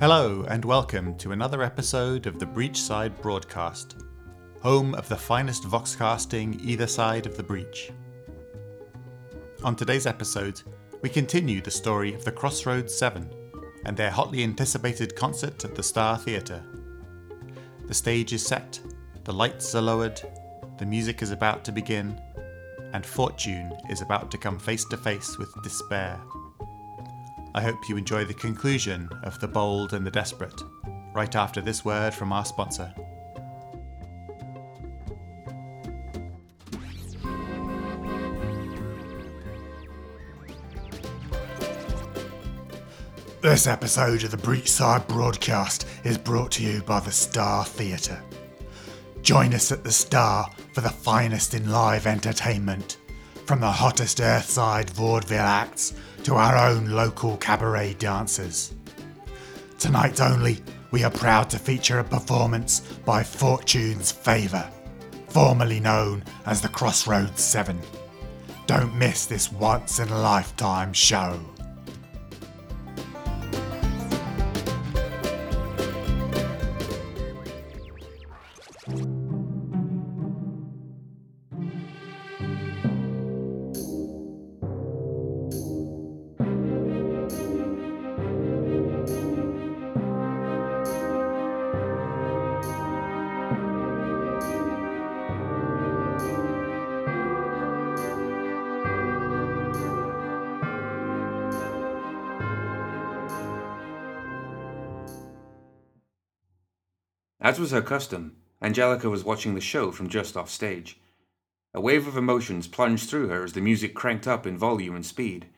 Hello, and welcome to another episode of the Breachside Broadcast, home of the finest voxcasting either side of the breach. On today's episode, we continue the story of the Crossroads Seven and their hotly anticipated concert at the Star Theatre. The stage is set, the lights are lowered, the music is about to begin, and Fortune is about to come face to face with despair. I hope you enjoy the conclusion of The Bold and the Desperate, right after this word from our sponsor. This episode of the Breachside broadcast is brought to you by the Star Theatre. Join us at the Star for the finest in live entertainment, from the hottest Earthside vaudeville acts to our own local cabaret dancers. Tonight only, we are proud to feature a performance by Fortune's Favour, formerly known as the Crossroads Seven. Don't miss this once in a lifetime show. As was her custom, Angelica was watching the show from just off stage. A wave of emotions plunged through her as the music cranked up in volume and speed,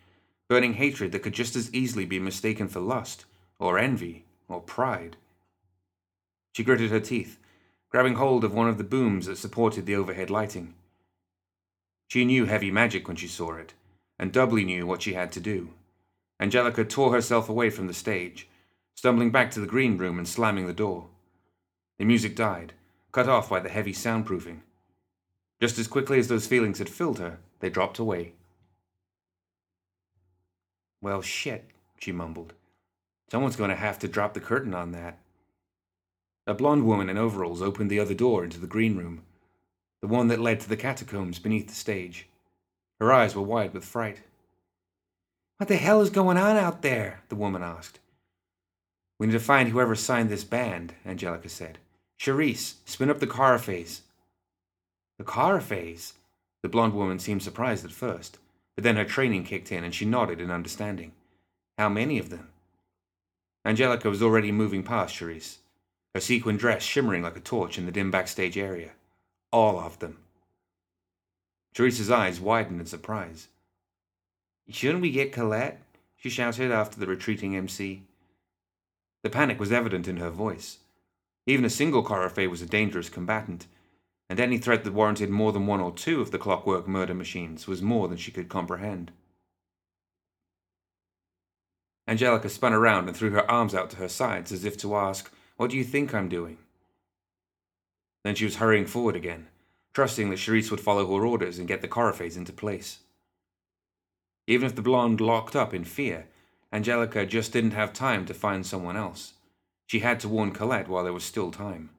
burning hatred that could just as easily be mistaken for lust, or envy, or pride. She gritted her teeth, grabbing hold of one of the booms that supported the overhead lighting. She knew heavy magic when she saw it, and doubly knew what she had to do. Angelica tore herself away from the stage, stumbling back to the green room and slamming the door. The music died, cut off by the heavy soundproofing. Just as quickly as those feelings had filled her, they dropped away. Well, shit, she mumbled. Someone's going to have to drop the curtain on that. A blonde woman in overalls opened the other door into the green room, the one that led to the catacombs beneath the stage. Her eyes were wide with fright. What the hell is going on out there? the woman asked. We need to find whoever signed this band, Angelica said. Charisse, spin up the Coryphée. The Coryphée? The blonde woman seemed surprised at first, but then her training kicked in and she nodded in understanding. How many of them? Angelica was already moving past Charisse, her sequin dress shimmering like a torch in the dim backstage area. All of them. Charisse's eyes widened in surprise. Shouldn't we get Colette? she shouted after the retreating MC. The panic was evident in her voice. Even a single Coryphée was a dangerous combatant, and any threat that warranted more than one or two of the clockwork murder machines was more than she could comprehend. Angelica spun around and threw her arms out to her sides as if to ask, What do you think I'm doing? Then she was hurrying forward again, trusting that Charisse would follow her orders and get the Coryphées into place. Even if the blonde locked up in fear, Angelica just didn't have time to find someone else. She had to warn Colette while there was still time.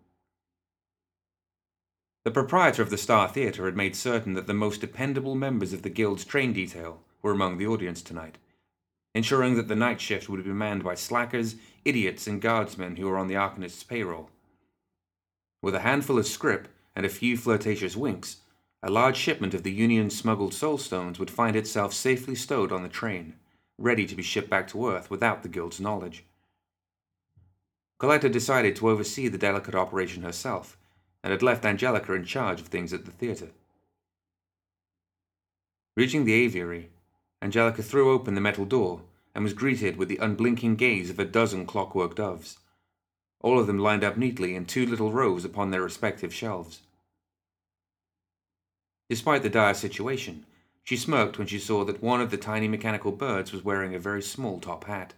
The proprietor of the Star Theatre had made certain that the most dependable members of the Guild's train detail were among the audience tonight, ensuring that the night shift would be manned by slackers, idiots, and guardsmen who were on the Arcanist's payroll. With a handful of scrip and a few flirtatious winks, a large shipment of the Union smuggled soulstones would find itself safely stowed on the train, ready to be shipped back to Earth without the Guild's knowledge. Colette had decided to oversee the delicate operation herself, and had left Angelica in charge of things at the theatre. Reaching the aviary, Angelica threw open the metal door and was greeted with the unblinking gaze of a dozen clockwork doves, all of them lined up neatly in two little rows upon their respective shelves. Despite the dire situation, she smirked when she saw that one of the tiny mechanical birds was wearing a very small top hat.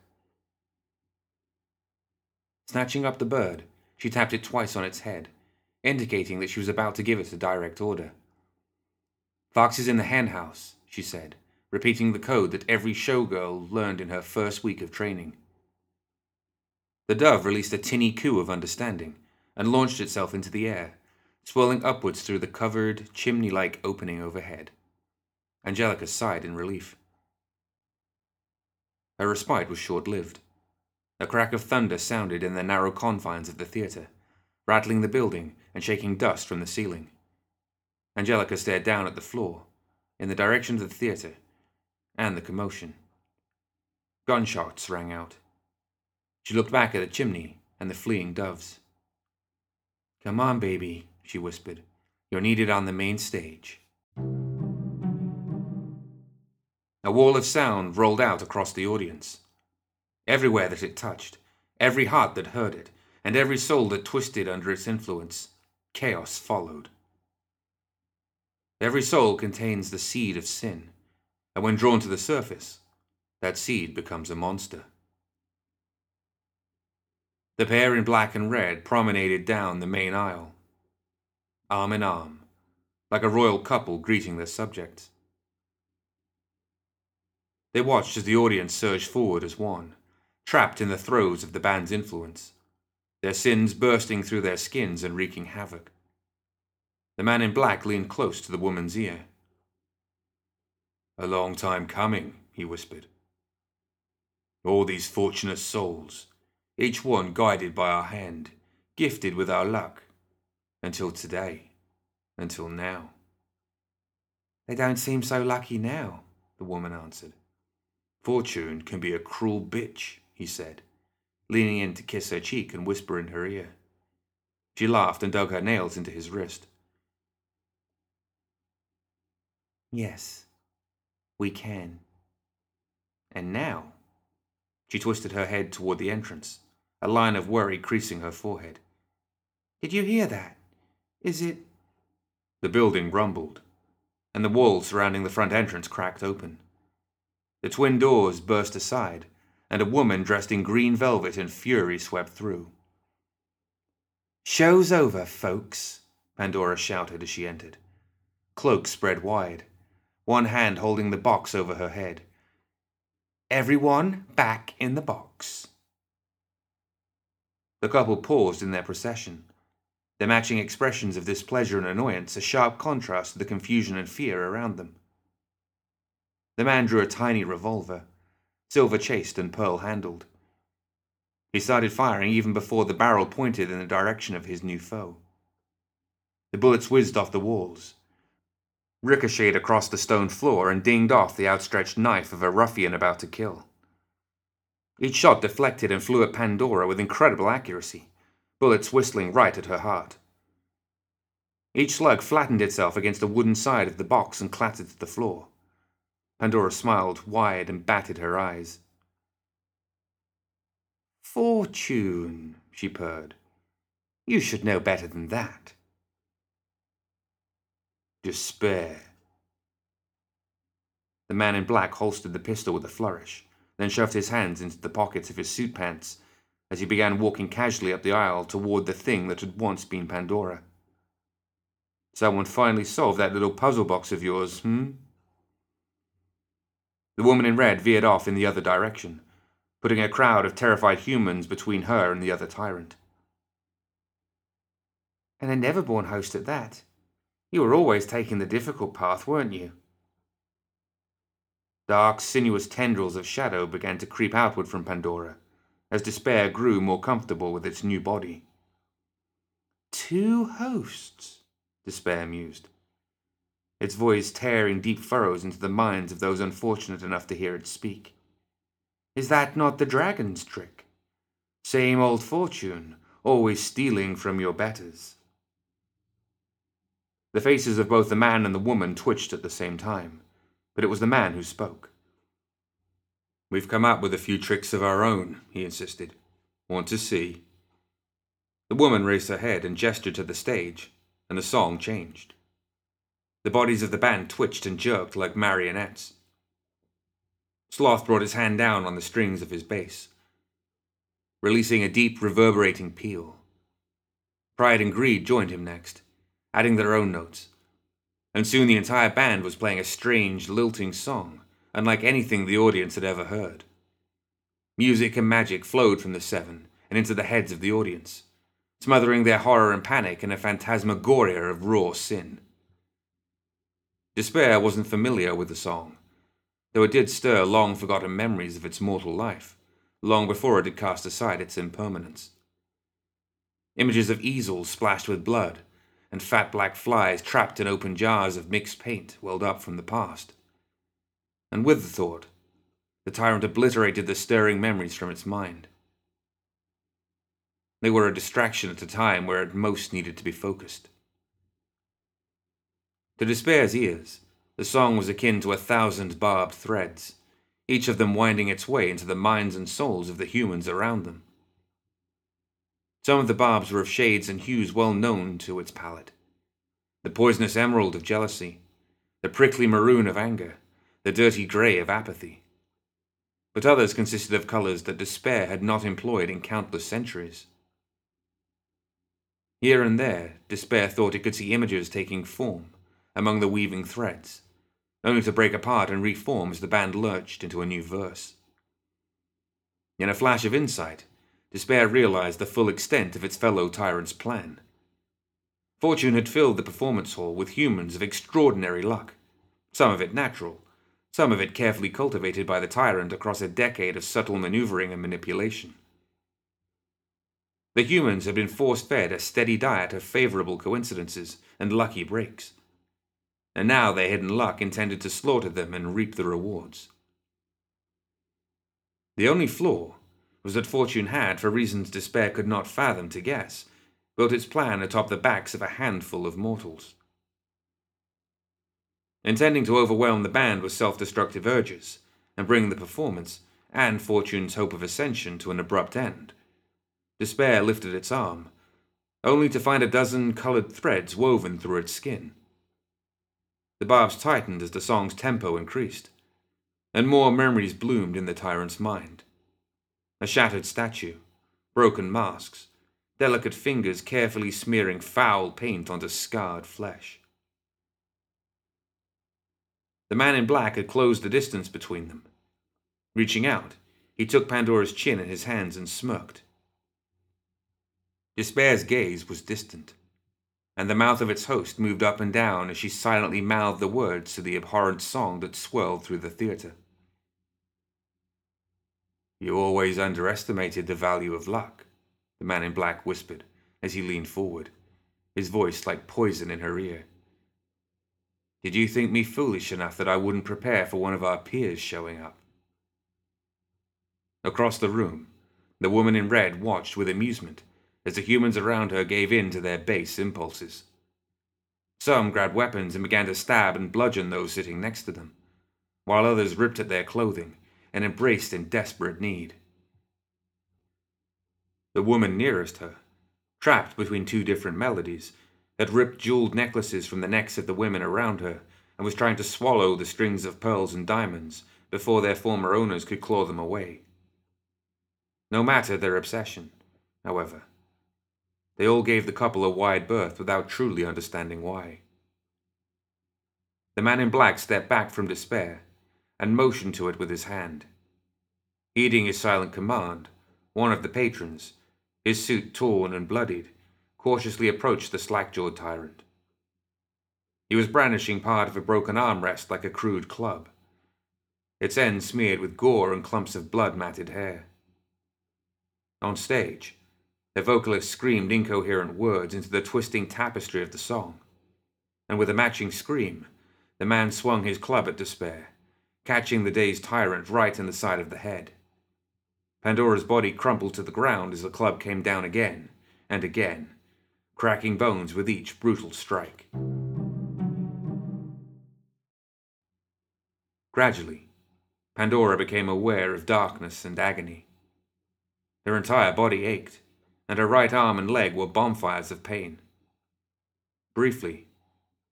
Snatching up the bird, she tapped it twice on its head, indicating that she was about to give it a direct order. Fox is in the hen house, she said, repeating the code that every showgirl learned in her first week of training. The dove released a tinny coo of understanding and launched itself into the air, swirling upwards through the covered, chimney like opening overhead. Angelica sighed in relief. Her respite was short lived. A crack of thunder sounded in the narrow confines of the theatre, rattling the building and shaking dust from the ceiling. Angelica stared down at the floor, in the direction of the theatre, and the commotion. Gunshots rang out. She looked back at the chimney and the fleeing doves. Come on, baby, she whispered. You're needed on the main stage. A wall of sound rolled out across the audience. Everywhere that it touched, every heart that heard it, and every soul that twisted under its influence, chaos followed. Every soul contains the seed of sin, and when drawn to the surface, that seed becomes a monster. The pair in black and red promenaded down the main aisle, arm in arm, like a royal couple greeting their subjects. They watched as the audience surged forward as one, trapped in the throes of the band's influence, their sins bursting through their skins and wreaking havoc. The man in black leaned close to the woman's ear. A long time coming, he whispered. All these fortunate souls, each one guided by our hand, gifted with our luck, until today, until now. They don't seem so lucky now, the woman answered. Fortune can be a cruel bitch, he said, leaning in to kiss her cheek and whisper in her ear. She laughed and dug her nails into his wrist. Yes, we can. And now? She twisted her head toward the entrance, a line of worry creasing her forehead. Did you hear that? Is it. The building rumbled, and the walls surrounding the front entrance cracked open. The twin doors burst aside, and a woman dressed in green velvet and fury swept through. Show's over, folks, Pandora shouted as she entered. Cloak spread wide, one hand holding the box over her head. Everyone back in the box. The couple paused in their procession, their matching expressions of displeasure and annoyance a sharp contrast to the confusion and fear around them. The man drew a tiny revolver, silver chased and pearl handled. He started firing even before the barrel pointed in the direction of his new foe. The bullets whizzed off the walls, ricocheted across the stone floor, and dinged off the outstretched knife of a ruffian about to kill. Each shot deflected and flew at Pandora with incredible accuracy, bullets whistling right at her heart. Each slug flattened itself against the wooden side of the box and clattered to the floor. Pandora smiled wide and batted her eyes. Fortune, she purred. You should know better than that. Despair. The man in black holstered the pistol with a flourish, then shoved his hands into the pockets of his suit pants as he began walking casually up the aisle toward the thing that had once been Pandora. Someone finally solved that little puzzle box of yours, hmm? The woman in red veered off in the other direction, putting a crowd of terrified humans between her and the other tyrant. And a never-born host at that. You were always taking the difficult path, weren't you? Dark, sinuous tendrils of shadow began to creep outward from Pandora, as despair grew more comfortable with its new body. Two hosts, despair mused its voice tearing deep furrows into the minds of those unfortunate enough to hear it speak. Is that not the dragon's trick? Same old fortune, always stealing from your betters. The faces of both the man and the woman twitched at the same time, but it was the man who spoke. We've come up with a few tricks of our own, he insisted. Want to see? The woman raised her head and gestured to the stage, and the song changed. The bodies of the band twitched and jerked like marionettes. Sloth brought his hand down on the strings of his bass, releasing a deep, reverberating peal. Pride and Greed joined him next, adding their own notes, and soon the entire band was playing a strange, lilting song, unlike anything the audience had ever heard. Music and magic flowed from the seven, and into the heads of the audience, smothering their horror and panic in a phantasmagoria of raw sin. Despair wasn't familiar with the song, though it did stir long forgotten memories of its mortal life, long before it had cast aside its impermanence. Images of easels splashed with blood, and fat black flies trapped in open jars of mixed paint welled up from the past. And with the thought, the tyrant obliterated the stirring memories from its mind. They were a distraction at a time where it most needed to be focused. To Despair's ears, the song was akin to a thousand barbed threads, each of them winding its way into the minds and souls of the humans around them. Some of the barbs were of shades and hues well known to its palate the poisonous emerald of jealousy, the prickly maroon of anger, the dirty grey of apathy. But others consisted of colours that despair had not employed in countless centuries. Here and there, despair thought it could see images taking form among the weaving threads, only to break apart and reform as the band lurched into a new verse. In a flash of insight, Despair realized the full extent of its fellow tyrant's plan. Fortune had filled the performance hall with humans of extraordinary luck, some of it natural, some of it carefully cultivated by the tyrant across a decade of subtle maneuvering and manipulation. The humans had been force fed a steady diet of favorable coincidences and lucky breaks. And now their hidden luck intended to slaughter them and reap the rewards. The only flaw was that Fortune had, for reasons despair could not fathom to guess, built its plan atop the backs of a handful of mortals. Intending to overwhelm the band with self destructive urges and bring the performance and Fortune's hope of ascension to an abrupt end, Despair lifted its arm, only to find a dozen colored threads woven through its skin. The barbs tightened as the song's tempo increased, and more memories bloomed in the tyrant's mind a shattered statue, broken masks, delicate fingers carefully smearing foul paint onto scarred flesh. The man in black had closed the distance between them. Reaching out, he took Pandora's chin in his hands and smirked. Despair's gaze was distant, and the mouth of its host moved up and down as she silently mouthed the words to the abhorrent song that swirled through the theatre. You always underestimated the value of luck, the man in black whispered as he leaned forward, his voice like poison in her ear. Did you think me foolish enough that I wouldn't prepare for one of our peers showing up? Across the room, the woman in red watched with amusement as the humans around her gave in to their base impulses. Some grabbed weapons and began to stab and bludgeon those sitting next to them, while others ripped at their clothing and embraced in desperate need. The woman nearest her, trapped between two different melodies, had ripped jeweled necklaces from the necks of the women around her and was trying to swallow the strings of pearls and diamonds before their former owners could claw them away. No matter their obsession, however, they all gave the couple a wide berth without truly understanding why. The man in black stepped back from despair and motioned to it with his hand. Heeding his silent command, one of the patrons, his suit torn and bloodied, cautiously approached the slack-jawed tyrant. He was brandishing part of a broken armrest like a crude club, its end smeared with gore and clumps of blood-matted hair. On stage, the vocalist screamed incoherent words into the twisting tapestry of the song, and with a matching scream, the man swung his club at despair catching the dazed tyrant right in the side of the head. Pandora's body crumpled to the ground as the club came down again and again, cracking bones with each brutal strike. Gradually, Pandora became aware of darkness and agony. Her entire body ached, and her right arm and leg were bonfires of pain. Briefly,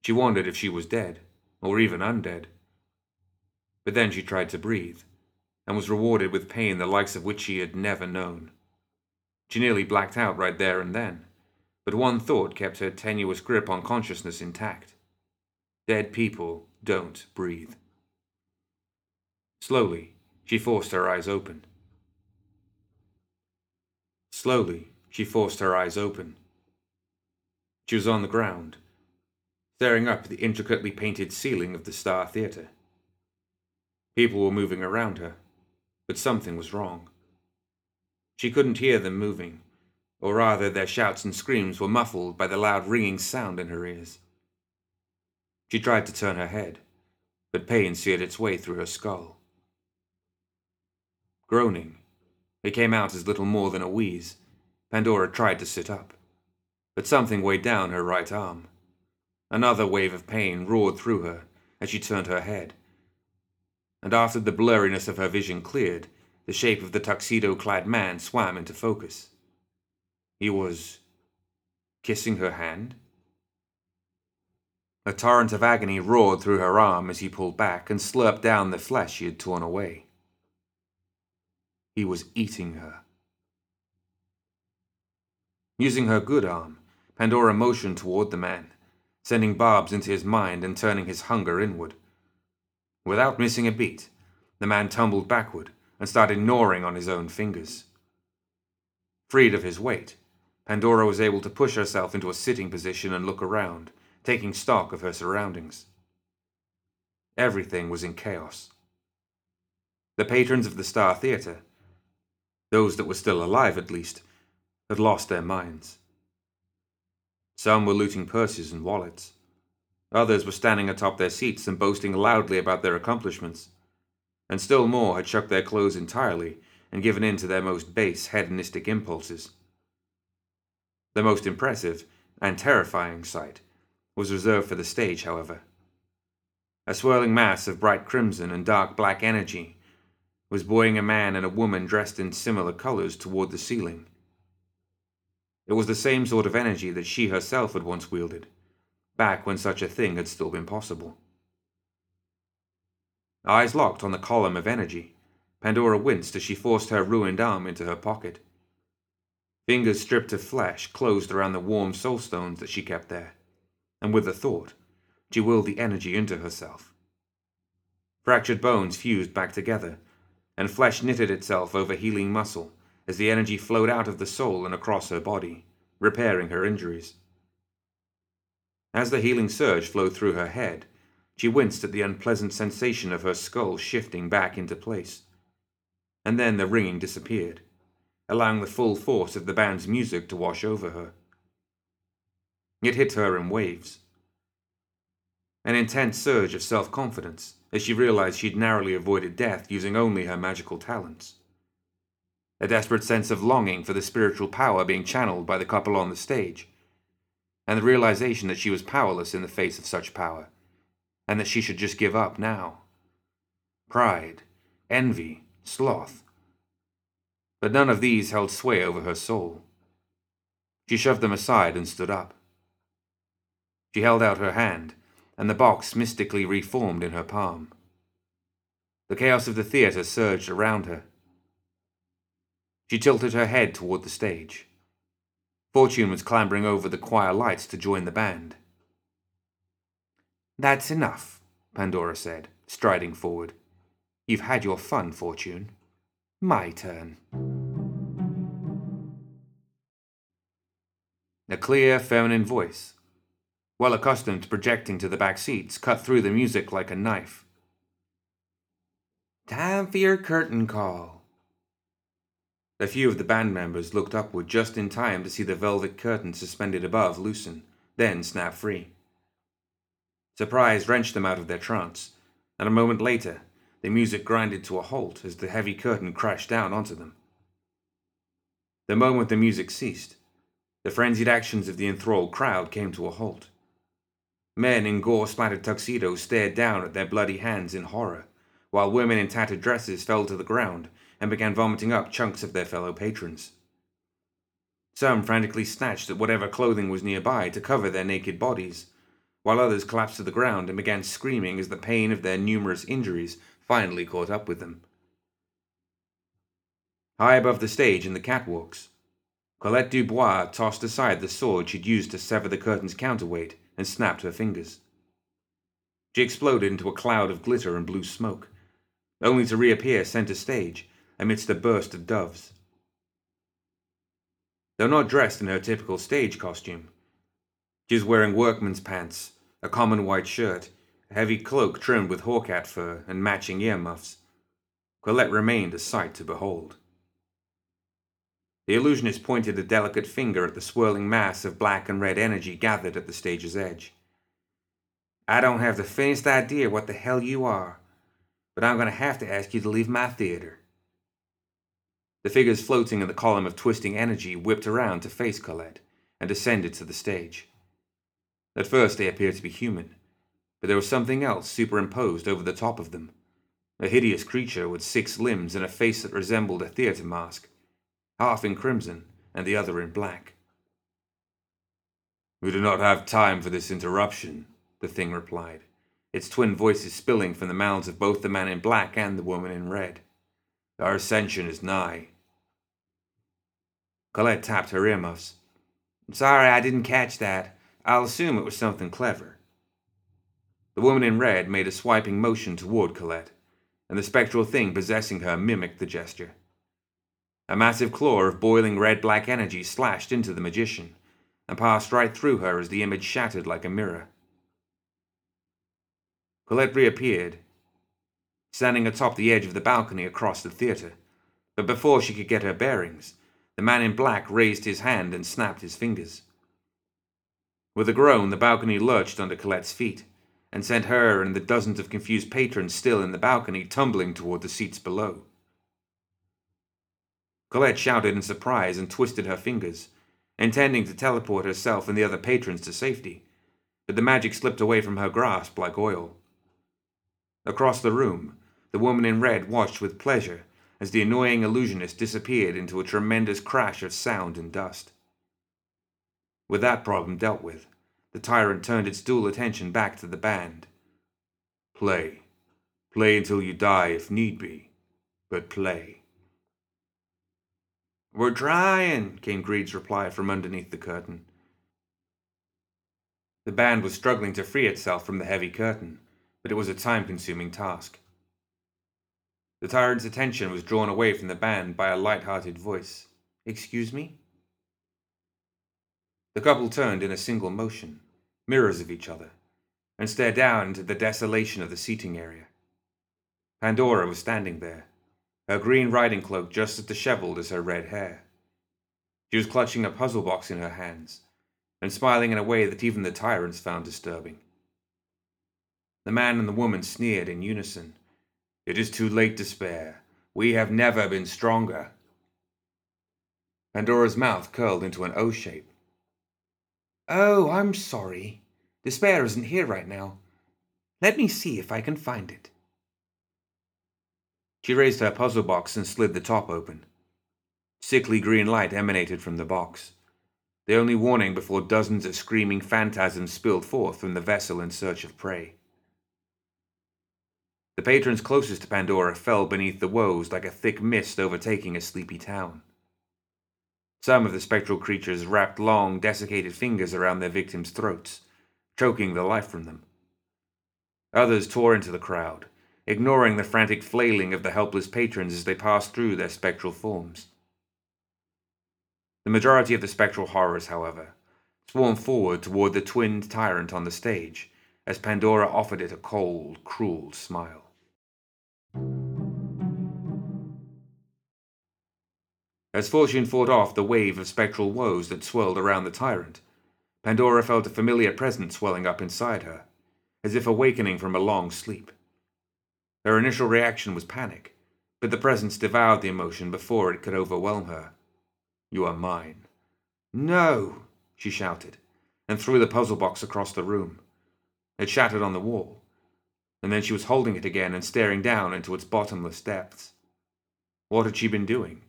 she wondered if she was dead, or even undead. But then she tried to breathe, and was rewarded with pain the likes of which she had never known. She nearly blacked out right there and then, but one thought kept her tenuous grip on consciousness intact. Dead people don't breathe. Slowly, she forced her eyes open. Slowly, she forced her eyes open. She was on the ground, staring up at the intricately painted ceiling of the Star Theatre. People were moving around her, but something was wrong. She couldn't hear them moving, or rather, their shouts and screams were muffled by the loud ringing sound in her ears. She tried to turn her head, but pain seared its way through her skull. Groaning, it came out as little more than a wheeze. Pandora tried to sit up, but something weighed down her right arm. Another wave of pain roared through her as she turned her head. And after the blurriness of her vision cleared, the shape of the tuxedo clad man swam into focus. He was kissing her hand? A torrent of agony roared through her arm as he pulled back and slurped down the flesh she had torn away. He was eating her. Using her good arm, Pandora motioned toward the man, sending barbs into his mind and turning his hunger inward. Without missing a beat, the man tumbled backward and started gnawing on his own fingers. Freed of his weight, Pandora was able to push herself into a sitting position and look around, taking stock of her surroundings. Everything was in chaos. The patrons of the Star Theatre, those that were still alive at least, had lost their minds. Some were looting purses and wallets. Others were standing atop their seats and boasting loudly about their accomplishments. And still more had chucked their clothes entirely and given in to their most base hedonistic impulses. The most impressive and terrifying sight was reserved for the stage, however. A swirling mass of bright crimson and dark black energy was buoying a man and a woman dressed in similar colors toward the ceiling. It was the same sort of energy that she herself had once wielded, back when such a thing had still been possible. Eyes locked on the column of energy, Pandora winced as she forced her ruined arm into her pocket. Fingers stripped of flesh closed around the warm soul stones that she kept there, and with the thought, she willed the energy into herself. Fractured bones fused back together, and flesh knitted itself over healing muscle as the energy flowed out of the soul and across her body, repairing her injuries. As the healing surge flowed through her head, she winced at the unpleasant sensation of her skull shifting back into place. And then the ringing disappeared, allowing the full force of the band's music to wash over her. It hit her in waves. An intense surge of self confidence as she realized she'd narrowly avoided death using only her magical talents a desperate sense of longing for the spiritual power being channeled by the couple on the stage, and the realization that she was powerless in the face of such power, and that she should just give up now. Pride, envy, sloth. But none of these held sway over her soul. She shoved them aside and stood up. She held out her hand, and the box mystically reformed in her palm. The chaos of the theatre surged around her she tilted her head toward the stage. Fortune was clambering over the choir lights to join the band. That's enough, Pandora said, striding forward. You've had your fun, Fortune. My turn. A clear, feminine voice, well accustomed to projecting to the back seats, cut through the music like a knife. Time for your curtain call. A few of the band members looked upward just in time to see the velvet curtain suspended above loosen, then snap free. Surprise wrenched them out of their trance, and a moment later, the music grinded to a halt as the heavy curtain crashed down onto them. The moment the music ceased, the frenzied actions of the enthralled crowd came to a halt. Men in gore splattered tuxedos stared down at their bloody hands in horror, while women in tattered dresses fell to the ground and began vomiting up chunks of their fellow patrons. Some frantically snatched at whatever clothing was nearby to cover their naked bodies, while others collapsed to the ground and began screaming as the pain of their numerous injuries finally caught up with them. High above the stage in the catwalks, Colette Dubois tossed aside the sword she'd used to sever the curtain's counterweight and snapped her fingers. She exploded into a cloud of glitter and blue smoke, only to reappear center stage amidst a burst of doves. though not dressed in her typical stage costume. She was wearing workman's pants, a common white shirt, a heavy cloak trimmed with hawkat fur, and matching earmuffs. Colette remained a sight to behold. The illusionist pointed a delicate finger at the swirling mass of black and red energy gathered at the stage's edge. I don't have the faintest idea what the hell you are, but I'm going to have to ask you to leave my theater. The figures floating in the column of twisting energy whipped around to face Colette and descended to the stage. At first, they appeared to be human, but there was something else superimposed over the top of them a hideous creature with six limbs and a face that resembled a theater mask, half in crimson and the other in black. We do not have time for this interruption, the thing replied, its twin voices spilling from the mouths of both the man in black and the woman in red. Our ascension is nigh. Colette tapped her earmuffs. Sorry I didn't catch that. I'll assume it was something clever. The woman in red made a swiping motion toward Colette and the spectral thing possessing her mimicked the gesture. A massive claw of boiling red black energy slashed into the magician and passed right through her as the image shattered like a mirror. Colette reappeared, standing atop the edge of the balcony across the theatre, but before she could get her bearings, the man in black raised his hand and snapped his fingers. With a groan, the balcony lurched under Colette's feet and sent her and the dozens of confused patrons still in the balcony tumbling toward the seats below. Colette shouted in surprise and twisted her fingers, intending to teleport herself and the other patrons to safety, but the magic slipped away from her grasp like oil. Across the room, the woman in red watched with pleasure as the annoying illusionist disappeared into a tremendous crash of sound and dust. With that problem dealt with, the tyrant turned its dual attention back to the band. Play. Play until you die if need be, but play. We're trying, came Greed's reply from underneath the curtain. The band was struggling to free itself from the heavy curtain, but it was a time consuming task. The tyrant's attention was drawn away from the band by a light hearted voice. Excuse me? The couple turned in a single motion, mirrors of each other, and stared down into the desolation of the seating area. Pandora was standing there, her green riding cloak just as disheveled as her red hair. She was clutching a puzzle box in her hands, and smiling in a way that even the tyrants found disturbing. The man and the woman sneered in unison. It is too late to spare. We have never been stronger. Pandora's mouth curled into an O shape, Oh, I'm sorry. Despair isn't here right now. Let me see if I can find it. She raised her puzzle box and slid the top open. Sickly green light emanated from the box, the only warning before dozens of screaming phantasms spilled forth from the vessel in search of prey. The patrons closest to Pandora fell beneath the woes like a thick mist overtaking a sleepy town. Some of the spectral creatures wrapped long, desiccated fingers around their victims' throats, choking the life from them. Others tore into the crowd, ignoring the frantic flailing of the helpless patrons as they passed through their spectral forms. The majority of the spectral horrors, however, swarmed forward toward the twinned tyrant on the stage as Pandora offered it a cold, cruel smile. As fortune fought off the wave of spectral woes that swirled around the tyrant, Pandora felt a familiar presence swelling up inside her, as if awakening from a long sleep. Her initial reaction was panic, but the presence devoured the emotion before it could overwhelm her. You are mine. No, she shouted, and threw the puzzle box across the room. It shattered on the wall, and then she was holding it again and staring down into its bottomless depths. What had she been doing?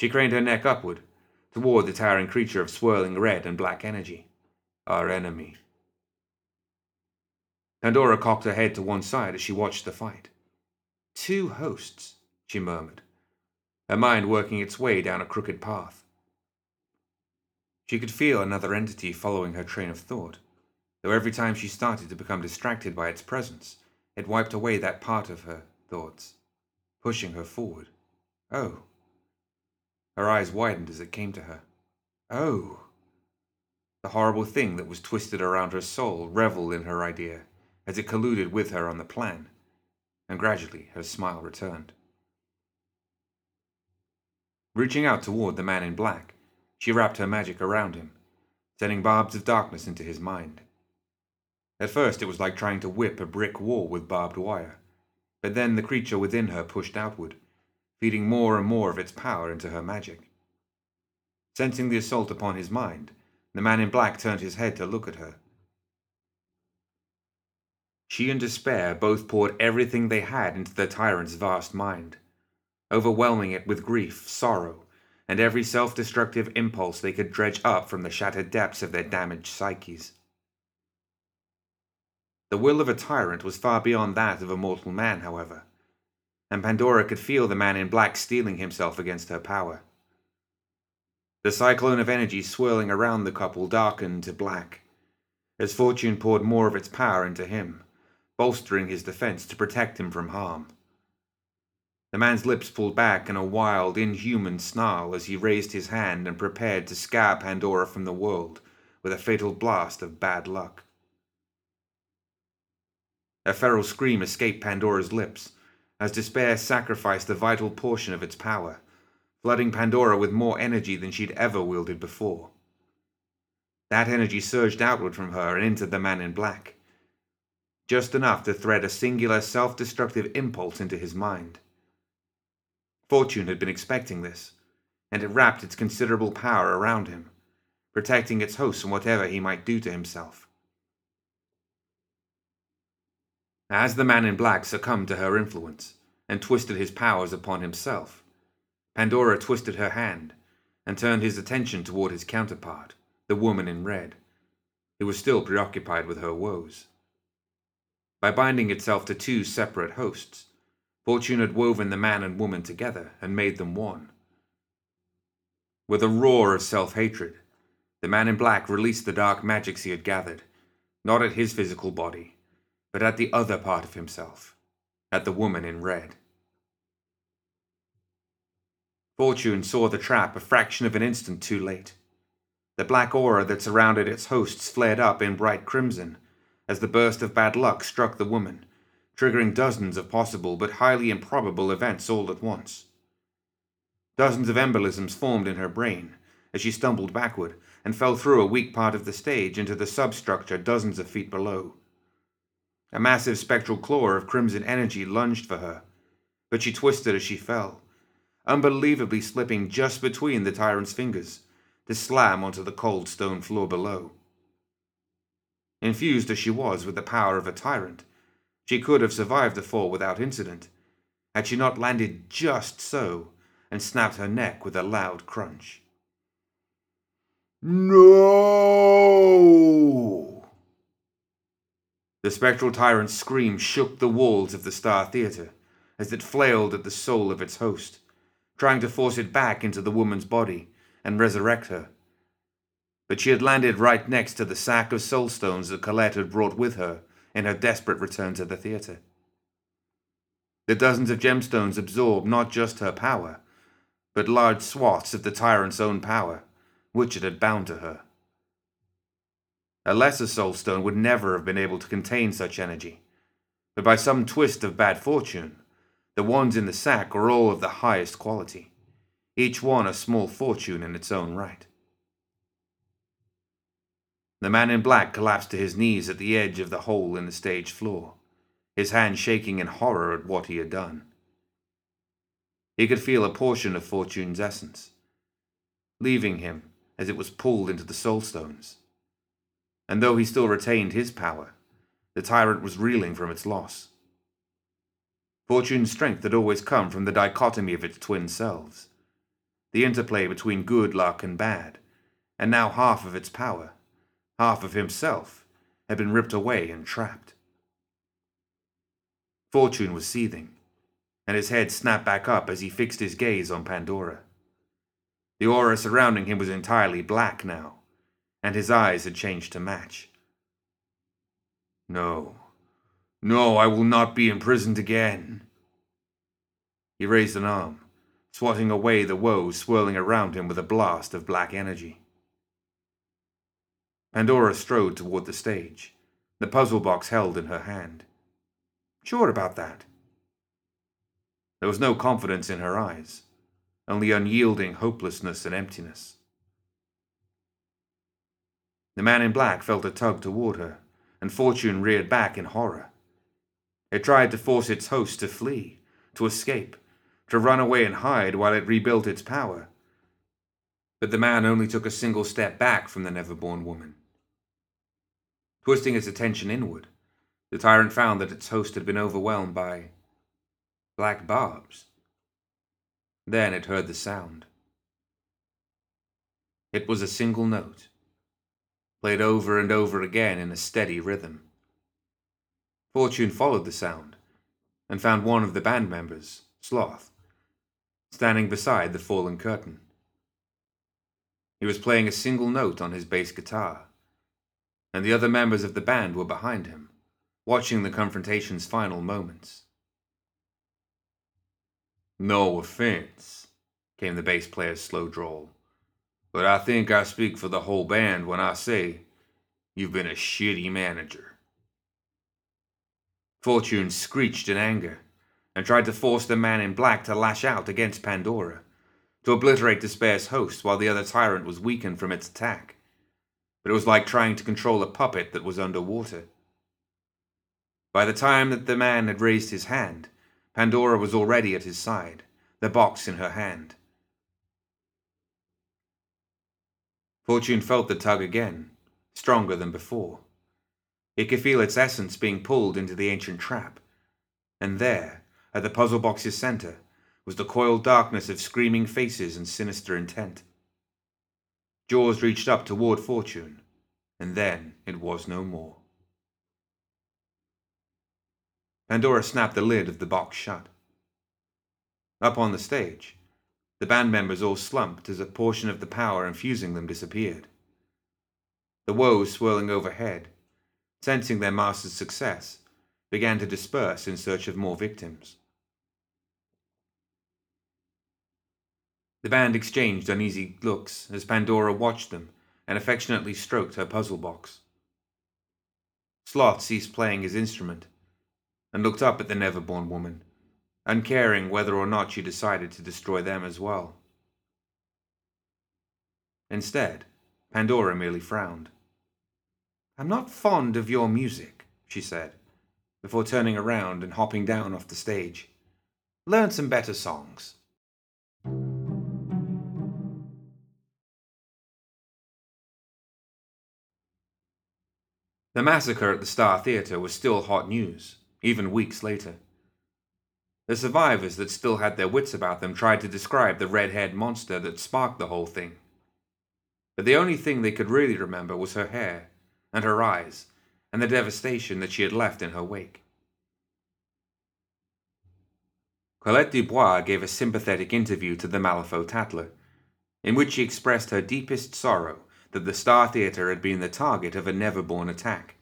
She craned her neck upward, toward the towering creature of swirling red and black energy. Our enemy. Pandora cocked her head to one side as she watched the fight. Two hosts, she murmured, her mind working its way down a crooked path. She could feel another entity following her train of thought, though every time she started to become distracted by its presence, it wiped away that part of her thoughts, pushing her forward. Oh, her eyes widened as it came to her. Oh. The horrible thing that was twisted around her soul reveled in her idea as it colluded with her on the plan, and gradually her smile returned. Reaching out toward the man in black, she wrapped her magic around him, sending barbs of darkness into his mind. At first, it was like trying to whip a brick wall with barbed wire, but then the creature within her pushed outward, feeding more and more of its power into her magic. Sensing the assault upon his mind, the man in black turned his head to look at her. She and despair both poured everything they had into the tyrant's vast mind overwhelming it with grief, sorrow, and every self destructive impulse they could dredge up from the shattered depths of their damaged psyches. The will of a tyrant was far beyond that of a mortal man, however, and Pandora could feel the man in black steeling himself against her power. The cyclone of energy swirling around the couple darkened to black, as Fortune poured more of its power into him, bolstering his defense to protect him from harm. The man's lips pulled back in a wild, inhuman snarl as he raised his hand and prepared to scar Pandora from the world with a fatal blast of bad luck. A feral scream escaped Pandora's lips as despair sacrificed a vital portion of its power, flooding Pandora with more energy than she'd ever wielded before. That energy surged outward from her and into the man in black, just enough to thread a singular self destructive impulse into his mind. Fortune had been expecting this, and it wrapped its considerable power around him, protecting its host from whatever he might do to himself. As the man in black succumbed to her influence and twisted his powers upon himself, Pandora twisted her hand and turned his attention toward his counterpart, the woman in red, who was still preoccupied with her woes. By binding itself to two separate hosts, Fortune had woven the man and woman together and made them one. With a roar of self hatred, the man in black released the dark magics he had gathered, not at his physical body, but at the other part of himself, at the woman in red. Fortune saw the trap a fraction of an instant too late. The black aura that surrounded its hosts flared up in bright crimson as the burst of bad luck struck the woman triggering dozens of possible but highly improbable events all at once. Dozens of embolisms formed in her brain as she stumbled backward and fell through a weak part of the stage into the substructure dozens of feet below. A massive spectral claw of crimson energy lunged for her, but she twisted as she fell, unbelievably slipping just between the tyrant's fingers to slam onto the cold stone floor below. Infused as she was with the power of a tyrant, she could have survived the fall without incident, had she not landed just so and snapped her neck with a loud crunch. No! The spectral tyrant's scream shook the walls of the Star Theatre as it flailed at the soul of its host, trying to force it back into the woman's body and resurrect her. But she had landed right next to the sack of soul stones that Colette had brought with her in her desperate return to the theatre. The dozens of gemstones absorbed not just her power, but large swaths of the tyrant's own power, which it had bound to her. A lesser soulstone would never have been able to contain such energy, but by some twist of bad fortune, the ones in the sack were all of the highest quality, each one a small fortune in its own right. The man in black collapsed to his knees at the edge of the hole in the stage floor, his hand shaking in horror at what he had done. He could feel a portion of Fortune's essence, leaving him as it was pulled into the soul stones. And though he still retained his power, the tyrant was reeling from its loss. Fortune's strength had always come from the dichotomy of its twin selves, the interplay between good luck and bad, and now half of its power half of himself, had been ripped away and trapped. Fortune was seething, and his head snapped back up as he fixed his gaze on Pandora. The aura surrounding him was entirely black now, and his eyes had changed to match. No, no, I will not be imprisoned again. He raised an arm, swatting away the woes swirling around him with a blast of black energy. Pandora strode toward the stage, the puzzle box held in her hand. Sure about that. There was no confidence in her eyes, only unyielding hopelessness and emptiness. The man in black felt a tug toward her, and Fortune reared back in horror. It tried to force its host to flee, to escape, to run away and hide while it rebuilt its power. But the man only took a single step back from the never born woman. Twisting its attention inward, the tyrant found that its host had been overwhelmed by black barbs. Then it heard the sound. It was a single note, played over and over again in a steady rhythm. Fortune followed the sound and found one of the band members, Sloth, standing beside the fallen curtain. He was playing a single note on his bass guitar, and the other members of the band were behind him, watching the confrontation's final moments. No offense, came the bass player's slow drawl, but I think I speak for the whole band when I say you've been a shitty manager. Fortune screeched in anger and tried to force the man in black to lash out against Pandora, to obliterate Despair's host while the other tyrant was weakened from its attack. But it was like trying to control a puppet that was underwater. By the time that the man had raised his hand, Pandora was already at his side, the box in her hand. Fortune felt the tug again, stronger than before. It could feel its essence being pulled into the ancient trap. And there, at the puzzle box's center, was the coiled darkness of screaming faces and sinister intent. Jaws reached up toward Fortune, and then it was no more. Pandora snapped the lid of the box shut. Up on the stage, the band members all slumped as a portion of the power infusing them disappeared. The woes swirling overhead sensing their master's success, began to disperse in search of more victims. The band exchanged uneasy looks as Pandora watched them and affectionately stroked her puzzle box. Sloth ceased playing his instrument and looked up at the never-born woman, uncaring whether or not she decided to destroy them as well. Instead, Pandora merely frowned. I'm not fond of your music, she said, before turning around and hopping down off the stage. Learn some better songs. The massacre at the Star Theatre was still hot news, even weeks later. The survivors that still had their wits about them tried to describe the red haired monster that sparked the whole thing. But the only thing they could really remember was her hair and her eyes, and the devastation that she had left in her wake. Colette Dubois gave a sympathetic interview to the Malifaux Tatler, in which she expressed her deepest sorrow that the Star Theatre had been the target of a never born attack.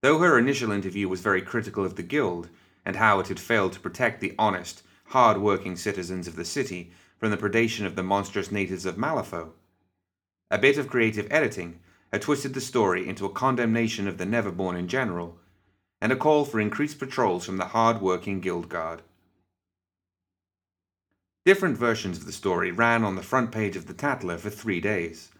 Though her initial interview was very critical of the Guild and how it had failed to protect the honest, hard working citizens of the city from the predation of the monstrous natives of Malifaux, a bit of creative editing had twisted the story into a condemnation of the Neverborn in general, and a call for increased patrols from the hard-working Guild Guard. Different versions of the story ran on the front page of the Tatler for three days,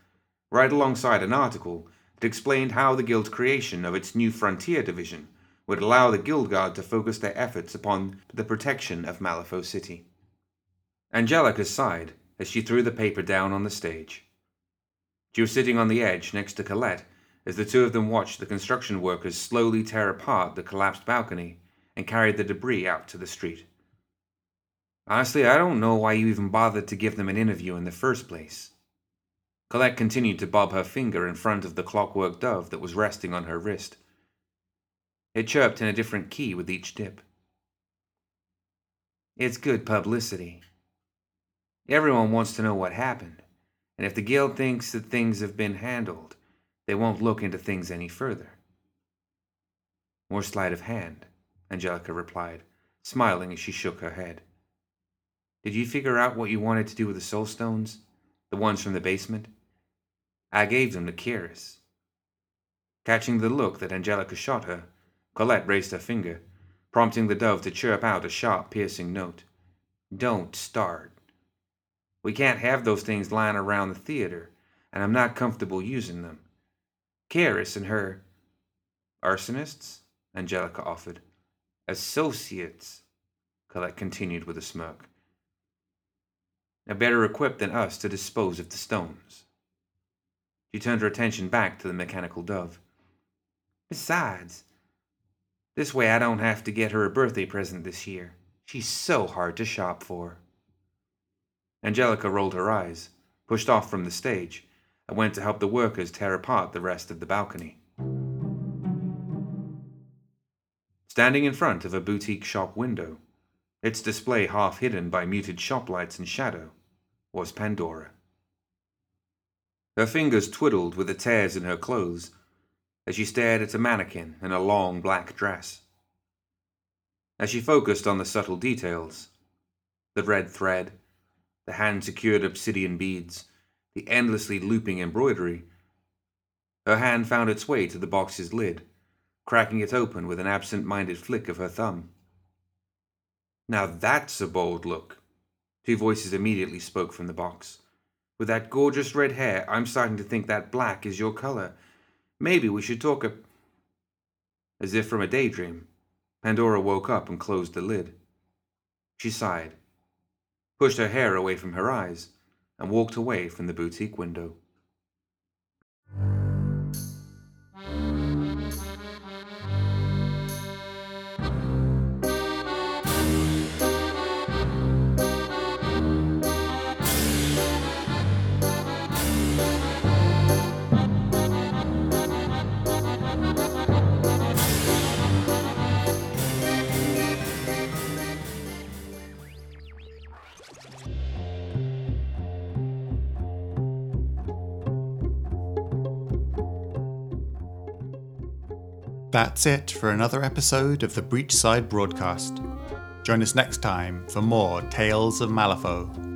right alongside an article that explained how the Guild's creation of its new Frontier Division would allow the Guild Guard to focus their efforts upon the protection of Malifaux City. Angelica sighed as she threw the paper down on the stage. She was sitting on the edge next to Colette as the two of them watched the construction workers slowly tear apart the collapsed balcony and carry the debris out to the street. Honestly, I don't know why you even bothered to give them an interview in the first place. Colette continued to bob her finger in front of the clockwork dove that was resting on her wrist. It chirped in a different key with each dip. It's good publicity. Everyone wants to know what happened. And if the guild thinks that things have been handled, they won't look into things any further. More sleight of hand, Angelica replied, smiling as she shook her head. Did you figure out what you wanted to do with the soul stones? The ones from the basement? I gave them to Kaeris. Catching the look that Angelica shot her, Colette raised her finger, prompting the dove to chirp out a sharp, piercing note. Don't start. We can't have those things lying around the theater, and I'm not comfortable using them. Kaeris and her. Arsonists? Angelica offered. Associates, Colette continued with a smirk. Are better equipped than us to dispose of the stones. She turned her attention back to the mechanical dove. Besides, this way I don't have to get her a birthday present this year. She's so hard to shop for. Angelica rolled her eyes, pushed off from the stage, and went to help the workers tear apart the rest of the balcony. Standing in front of a boutique shop window, its display half hidden by muted shop lights and shadow, was Pandora. Her fingers twiddled with the tears in her clothes as she stared at a mannequin in a long black dress. As she focused on the subtle details the red thread, the hand secured obsidian beads, the endlessly looping embroidery her hand found its way to the box's lid, cracking it open with an absent minded flick of her thumb. Now that's a bold look. Two voices immediately spoke from the box. With that gorgeous red hair, I'm starting to think that black is your color. Maybe we should talk a. As if from a daydream, Pandora woke up and closed the lid. She sighed, pushed her hair away from her eyes, and walked away from the boutique window. That's it for another episode of the Breachside broadcast. Join us next time for more Tales of Malifaux.